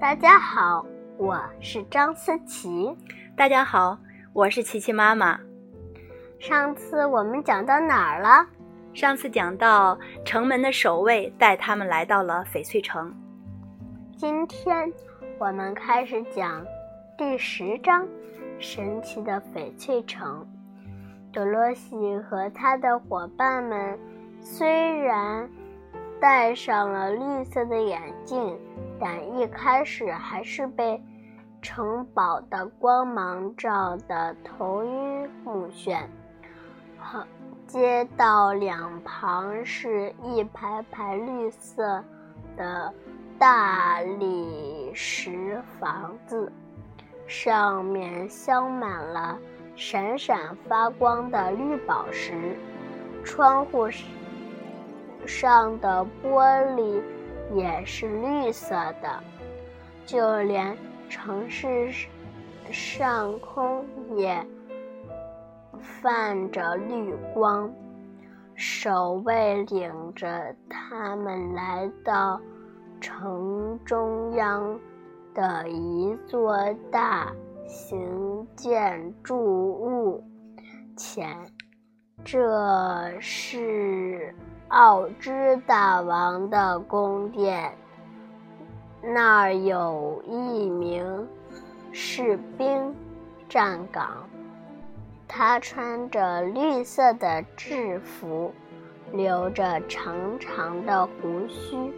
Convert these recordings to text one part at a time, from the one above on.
大家好，我是张思琪。大家好，我是琪琪妈妈。上次我们讲到哪儿了？上次讲到城门的守卫带他们来到了翡翠城。今天我们开始讲第十章：神奇的翡翠城。多罗西和他的伙伴们虽然戴上了绿色的眼镜，但一开始还是被城堡的光芒照得头晕目眩。街道两旁是一排排绿色的大理石房子，上面镶满了。闪闪发光的绿宝石，窗户上的玻璃也是绿色的，就连城市上空也泛着绿光。守卫领着他们来到城中央的一座大。型建筑物前，这是奥兹大王的宫殿。那儿有一名士兵站岗，他穿着绿色的制服，留着长长的胡须。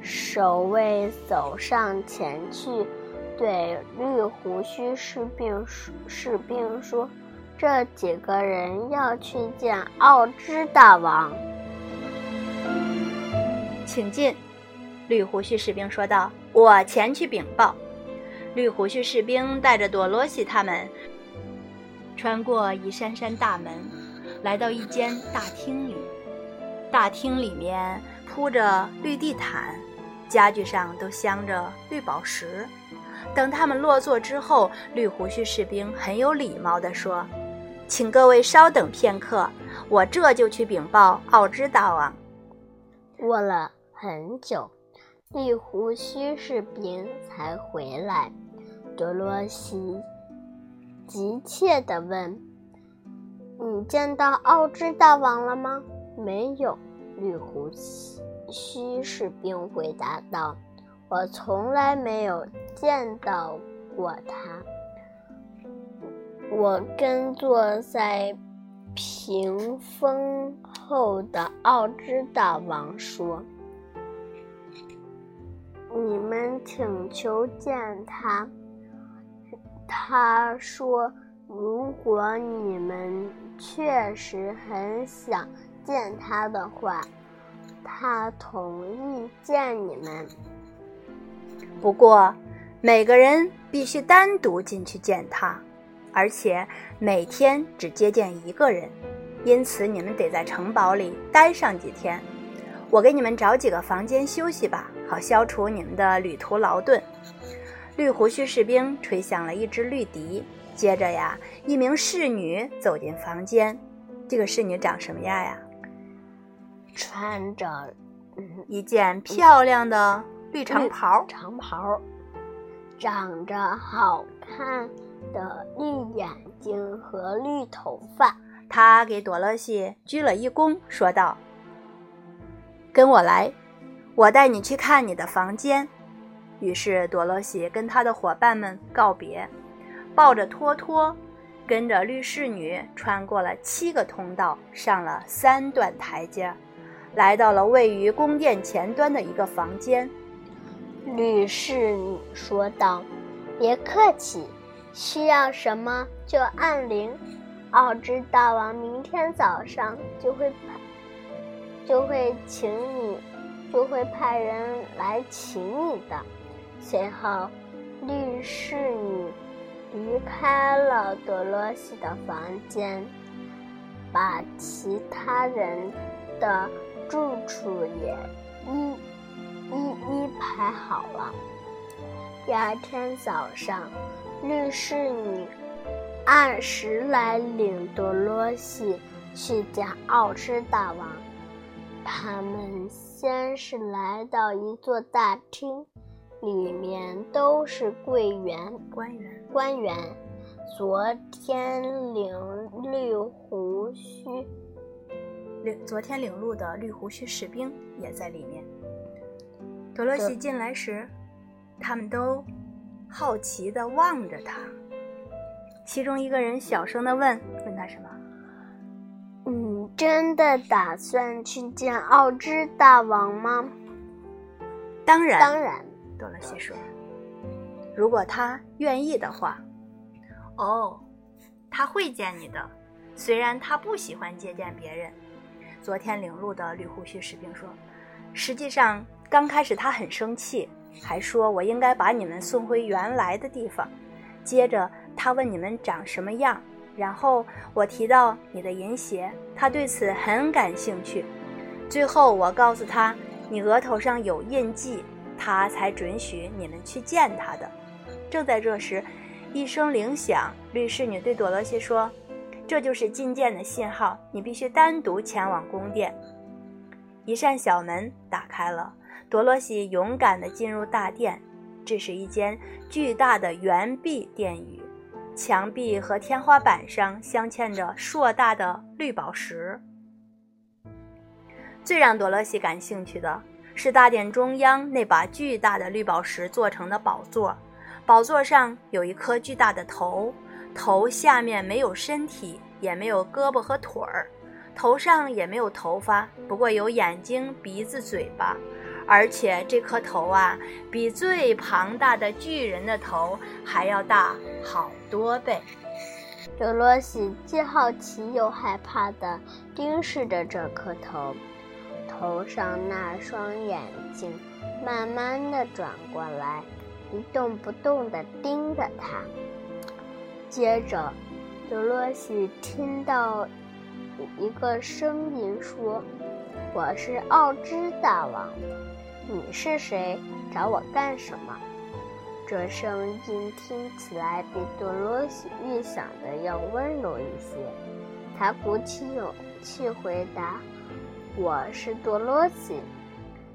守卫走上前去。对绿胡须士兵士兵说：“这几个人要去见奥兹大王，请进。”绿胡须士兵说道：“我前去禀报。”绿胡须士兵带着朵罗西他们穿过一扇扇大门，来到一间大厅里。大厅里面铺着绿地毯，家具上都镶着绿宝石。等他们落座之后，绿胡须士兵很有礼貌地说：“请各位稍等片刻，我这就去禀报奥兹大王。”过了很久，绿胡须士兵才回来。多罗西急切地问：“你见到奥兹大王了吗？”“没有。”绿胡须士兵回答道。我从来没有见到过他。我跟坐在屏风后的奥兹大王说：“你们请求见他。”他说：“如果你们确实很想见他的话，他同意见你们。”不过，每个人必须单独进去见他，而且每天只接见一个人，因此你们得在城堡里待上几天。我给你们找几个房间休息吧，好消除你们的旅途劳顿。绿胡须士兵吹响了一支绿笛，接着呀，一名侍女走进房间。这个侍女长什么样呀？穿着一件漂亮的。绿长袍，长袍，长着好看的绿眼睛和绿头发。他给朵洛西鞠了一躬，说道：“跟我来，我带你去看你的房间。”于是朵洛西跟他的伙伴们告别，抱着托托，跟着绿侍女穿过了七个通道，上了三段台阶，来到了位于宫殿前端的一个房间。绿侍女说道：“别客气，需要什么就按铃。奥兹大王明天早上就会，就会请你，就会派人来请你的。”随后，绿侍女离开了多罗西的房间，把其他人的住处也一。一一排好了。第二天早上，绿侍女按时来领多罗西去见奥兹大王。他们先是来到一座大厅，里面都是柜员官员。官员。昨天领绿胡须，领昨天领路的绿胡须士兵也在里面。多罗西进来时，他们都好奇地望着他。其中一个人小声地问：“问他什么？”“你真的打算去见奥之大王吗？”“当然，当然。”多罗西说，“如果他愿意的话。”哦，他会见你的，虽然他不喜欢接见别人。昨天领路的绿胡须士兵说：“实际上，刚开始他很生气，还说我应该把你们送回原来的地方。接着他问你们长什么样，然后我提到你的银鞋，他对此很感兴趣。最后我告诉他你额头上有印记，他才准许你们去见他的。正在这时。”一声铃响，律师女对多罗西说：“这就是觐见的信号，你必须单独前往宫殿。”一扇小门打开了，多罗西勇敢地进入大殿。这是一间巨大的圆壁殿宇，墙壁和天花板上镶嵌着硕大的绿宝石。最让多罗西感兴趣的是大殿中央那把巨大的绿宝石做成的宝座。宝座上有一颗巨大的头，头下面没有身体，也没有胳膊和腿儿，头上也没有头发，不过有眼睛、鼻子、嘴巴，而且这颗头啊，比最庞大的巨人的头还要大好多倍。德罗西既好奇又害怕地盯视着这颗头，头上那双眼睛慢慢地转过来。一动不动地盯着他。接着，德罗西听到一个声音说：“我是奥兹大王，你是谁？找我干什么？”这声音听起来比多罗西预想的要温柔一些。他鼓起勇气回答：“我是多罗西，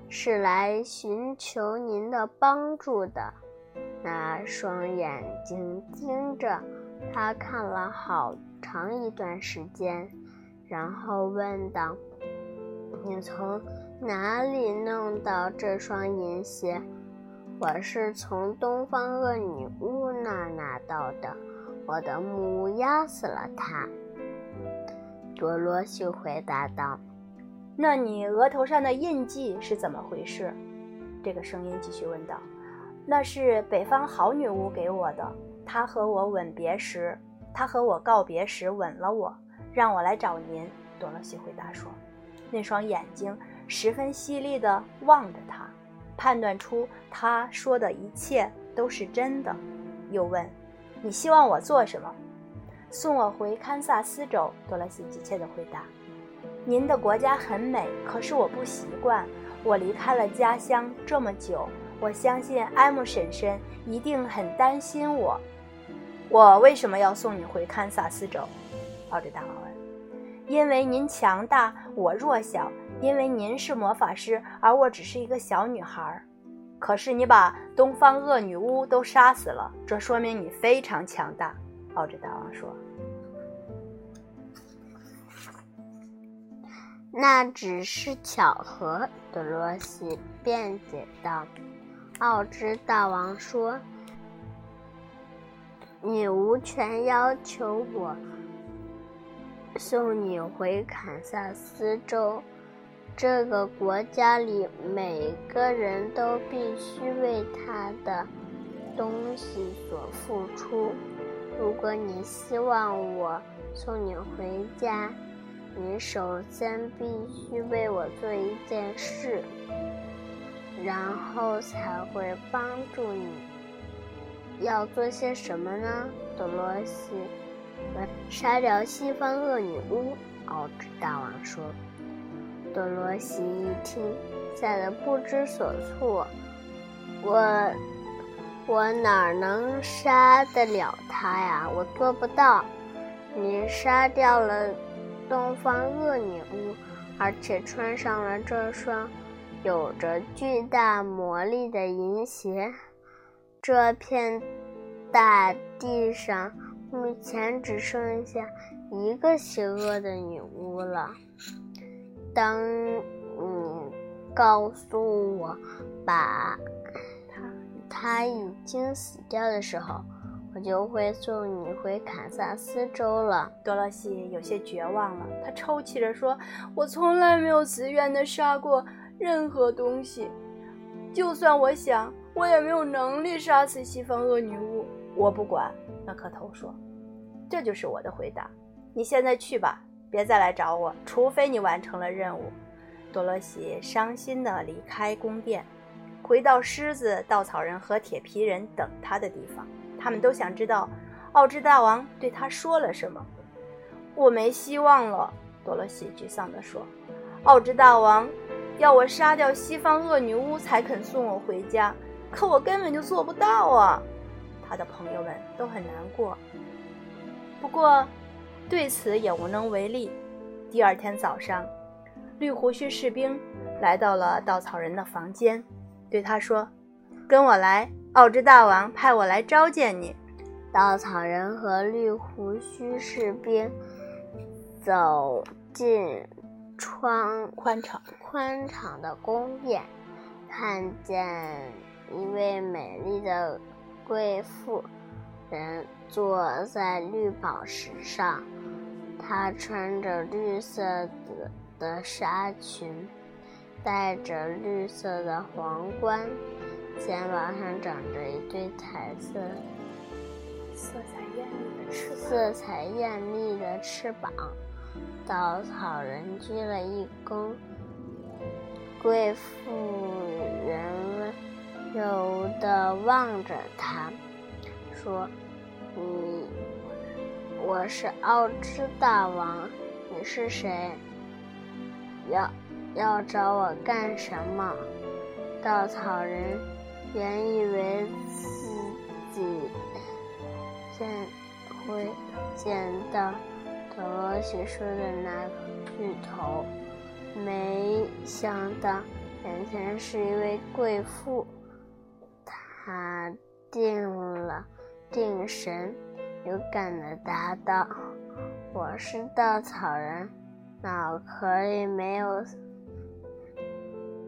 是来寻求您的帮助的。”那双眼睛盯着他看了好长一段时间，然后问道：“你从哪里弄到这双银鞋？”“我是从东方恶女巫那拿到的，我的木屋压死了她。”多罗西回答道。“那你额头上的印记是怎么回事？”这个声音继续问道。那是北方好女巫给我的。她和我吻别时，她和我告别时吻了我，让我来找您。多罗西回答说：“那双眼睛十分犀利地望着他，判断出他说的一切都是真的。”又问：“你希望我做什么？”“送我回堪萨斯州。”多罗西急切地回答。“您的国家很美，可是我不习惯。我离开了家乡这么久。”我相信埃姆婶婶一定很担心我。我为什么要送你回堪萨斯州？奥利大王问。因为您强大，我弱小；因为您是魔法师，而我只是一个小女孩。可是你把东方恶女巫都杀死了，这说明你非常强大。奥之大王说。那只是巧合，德罗西辩解道。奥兹大王说：“你无权要求我送你回堪萨斯州。这个国家里每个人都必须为他的东西所付出。如果你希望我送你回家，你首先必须为我做一件事。”然后才会帮助你。要做些什么呢？多罗西。杀掉西方恶女巫。奥兹大王说。多罗西一听，吓得不知所措。我，我哪能杀得了他呀？我做不到。你杀掉了东方恶女巫，而且穿上了这双。有着巨大魔力的银鞋。这片大地上目前只剩下一个邪恶的女巫了。当你告诉我把他他已经死掉的时候。我就会送你回堪萨斯州了。多萝西有些绝望了，他抽泣着说：“我从来没有自愿的杀过任何东西，就算我想，我也没有能力杀死西方恶女巫。我不管。”那颗头说：“这就是我的回答。你现在去吧，别再来找我，除非你完成了任务。”多萝西伤心地离开宫殿，回到狮子、稻草人和铁皮人等他的地方。他们都想知道，奥兹大王对他说了什么。我没希望了，多萝西沮丧地说。奥兹大王要我杀掉西方恶女巫才肯送我回家，可我根本就做不到啊！他的朋友们都很难过，不过对此也无能为力。第二天早上，绿胡须士兵来到了稻草人的房间，对他说：“跟我来。”奥之大王派我来召见你。稻草人和绿胡须士兵走进窗宽敞宽敞的宫殿，看见一位美丽的贵妇人坐在绿宝石上。她穿着绿色的的纱裙，戴着绿色的皇冠。肩膀上长着一对彩色、色彩艳丽的翅色彩艳丽的翅膀。稻草人鞠了一躬，贵妇人温柔地望着他，说：“你，我是奥兹大王，你是谁？要要找我干什么？”稻草人。原以为自己见会见到德罗西说的那个巨头，没想到眼前是一位贵妇。他定了定神，勇敢的答道：“我是稻草人，脑壳里没有，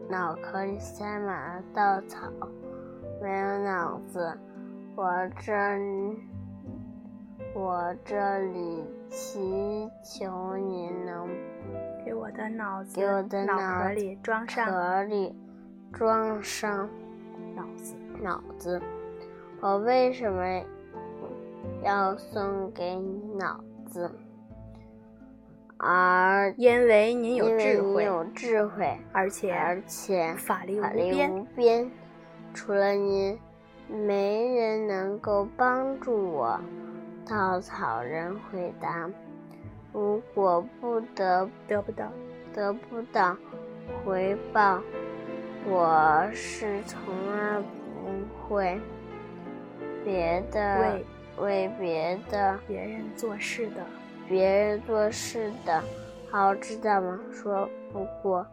脑壳里塞满了稻草。”没有脑子，我这，我这里祈求你能给我的脑子，给我的脑壳里装上壳里装上脑子，脑子。我为什么要送给你脑子？而因为您有智慧，有智慧，而且而且法力无边。除了您，没人能够帮助我。稻草人回答：“如果不得得不到得不到回报，我是从来不会别的为为别的别人做事的别人做事的。好，知道吗？说不过，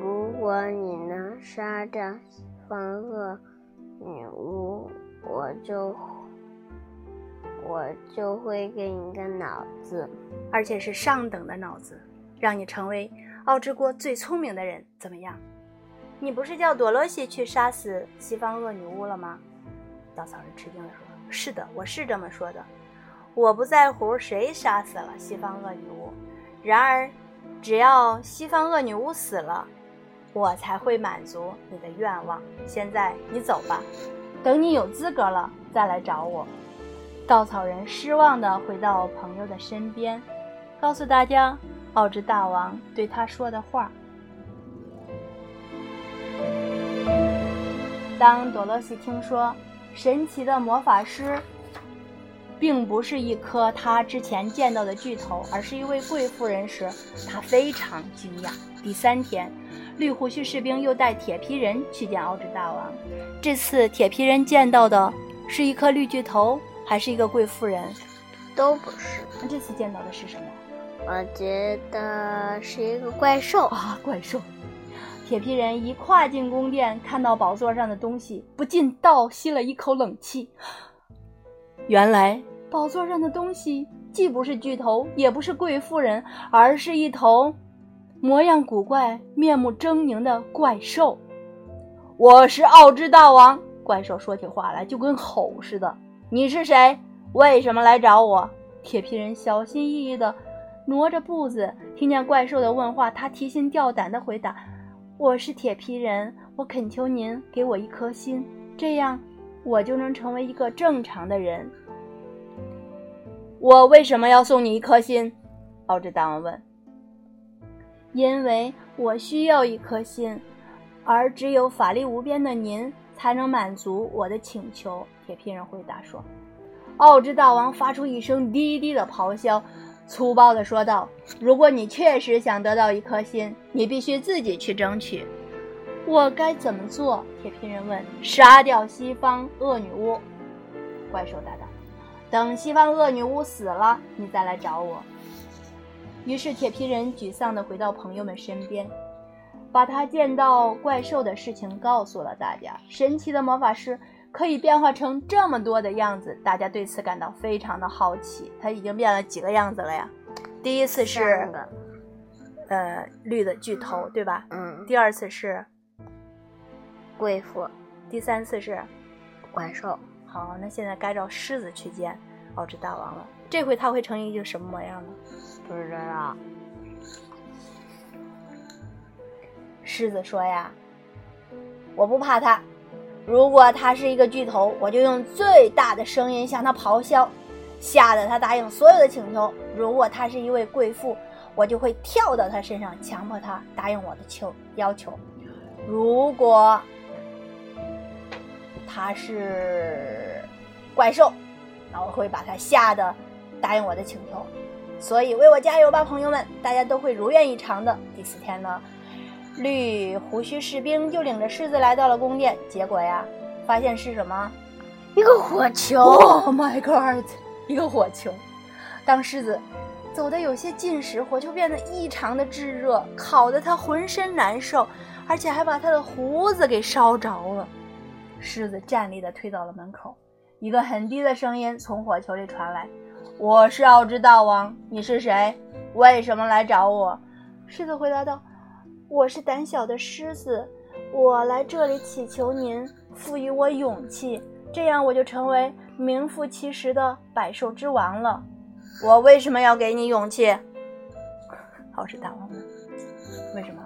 如果你能杀掉。”方恶女巫，我就我就会给你个脑子，而且是上等的脑子，让你成为奥之国最聪明的人，怎么样？你不是叫朵洛西去杀死西方恶女巫了吗？稻草人吃惊地说：“是的，我是这么说的。我不在乎谁杀死了西方恶女巫，然而，只要西方恶女巫死了。”我才会满足你的愿望。现在你走吧，等你有资格了再来找我。稻草人失望地回到朋友的身边，告诉大家奥之大王对他说的话。当多洛西听说神奇的魔法师并不是一颗他之前见到的巨头，而是一位贵妇人时，他非常惊讶。第三天。绿胡须士兵又带铁皮人去见奥之大王。这次铁皮人见到的是一颗绿巨头，还是一个贵妇人？都不是。那这次见到的是什么？我觉得是一个怪兽啊！怪兽。铁皮人一跨进宫殿，看到宝座上的东西，不禁倒吸了一口冷气。原来，宝座上的东西既不是巨头，也不是贵妇人，而是一头模样古怪、面目狰狞的怪兽。我是奥之大王，怪兽说起话来就跟吼似的。你是谁？为什么来找我？铁皮人小心翼翼地挪着步子，听见怪兽的问话，他提心吊胆地回答。我是铁皮人，我恳求您给我一颗心，这样我就能成为一个正常的人。我为什么要送你一颗心？奥之大王问。因为我需要一颗心，而只有法力无边的您才能满足我的请求。铁皮人回答说。奥之大王发出一声低低的咆哮。粗暴地说道：“如果你确实想得到一颗心，你必须自己去争取。我该怎么做？”铁皮人问。“杀掉西方恶女巫。”怪兽答道。“等西方恶女巫死了，你再来找我。”于是铁皮人沮丧地回到朋友们身边，把他见到怪兽的事情告诉了大家。神奇的魔法师。可以变化成这么多的样子，大家对此感到非常的好奇。他已经变了几个样子了呀？第一次是，呃，绿的巨头，对吧？嗯。第二次是贵妇，第三次是怪兽。好，那现在该找狮子去见奥之大王了。这回他会成一个什么模样呢？不知道。狮子说呀：“我不怕他。”如果他是一个巨头，我就用最大的声音向他咆哮，吓得他答应所有的请求；如果他是一位贵妇，我就会跳到他身上，强迫他答应我的求要求；如果他是怪兽，那我会把他吓得答应我的请求。所以，为我加油吧，朋友们！大家都会如愿以偿的。第四天呢？绿胡须士兵就领着狮子来到了宫殿，结果呀，发现是什么？一个火球！Oh my god！一个火球。当狮子走得有些近时，火球变得异常的炙热，烤得他浑身难受，而且还把他的胡子给烧着了。狮子站立的退到了门口，一个很低的声音从火球里传来：“我是奥之大王，你是谁？为什么来找我？”狮子回答道。我是胆小的狮子，我来这里祈求您赋予我勇气，这样我就成为名副其实的百兽之王了。我为什么要给你勇气？好事大王问。为什么？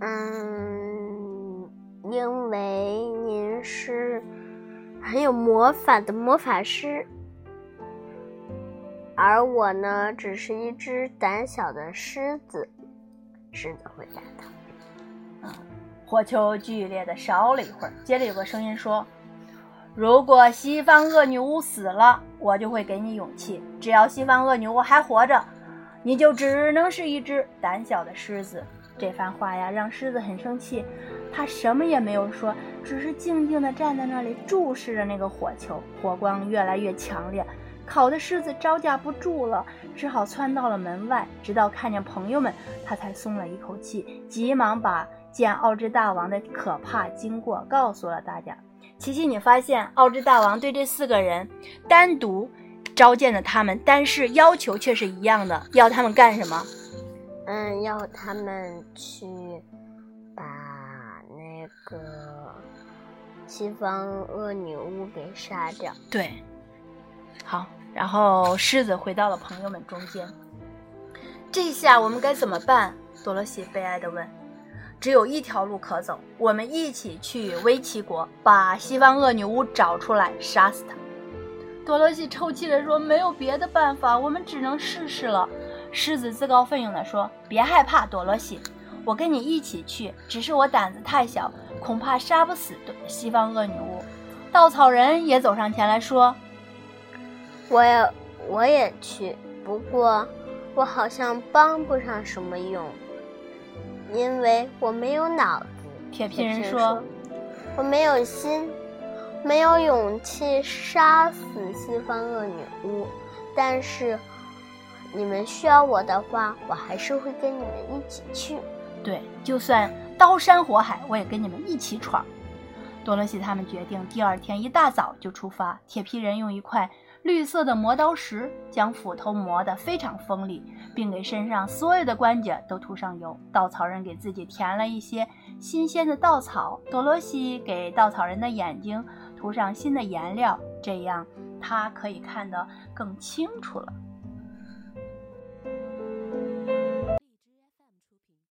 嗯，因为您是很有魔法的魔法师，而我呢，只是一只胆小的狮子。狮子回答道：“啊，火球剧烈的烧了一会儿，接着有个声音说：‘如果西方恶女巫死了，我就会给你勇气；只要西方恶女巫还活着，你就只能是一只胆小的狮子。’这番话呀，让狮子很生气，他什么也没有说，只是静静地站在那里，注视着那个火球，火光越来越强烈。”烤的狮子招架不住了，只好窜到了门外。直到看见朋友们，他才松了一口气，急忙把见奥之大王的可怕经过告诉了大家。琪琪，你发现奥之大王对这四个人单独召见了他们，但是要求却是一样的，要他们干什么？嗯，要他们去把那个西方恶女巫给杀掉。对。好，然后狮子回到了朋友们中间。这下我们该怎么办？多罗西悲哀地问。只有一条路可走，我们一起去威奇国，把西方恶女巫找出来，杀死她。多罗西抽泣着说：“没有别的办法，我们只能试试了。”狮子自告奋勇地说：“别害怕，多罗西，我跟你一起去。只是我胆子太小，恐怕杀不死西方恶女巫。”稻草人也走上前来说。我也我也去，不过我好像帮不上什么用，因为我没有脑子。铁皮人说：“我没有心，没有勇气杀死西方恶女巫。但是你们需要我的话，我还是会跟你们一起去。对，就算。”刀山火海，我也跟你们一起闯。多罗西他们决定第二天一大早就出发。铁皮人用一块绿色的磨刀石将斧头磨得非常锋利，并给身上所有的关节都涂上油。稻草人给自己填了一些新鲜的稻草，多罗西给稻草人的眼睛涂上新的颜料，这样他可以看得更清楚了。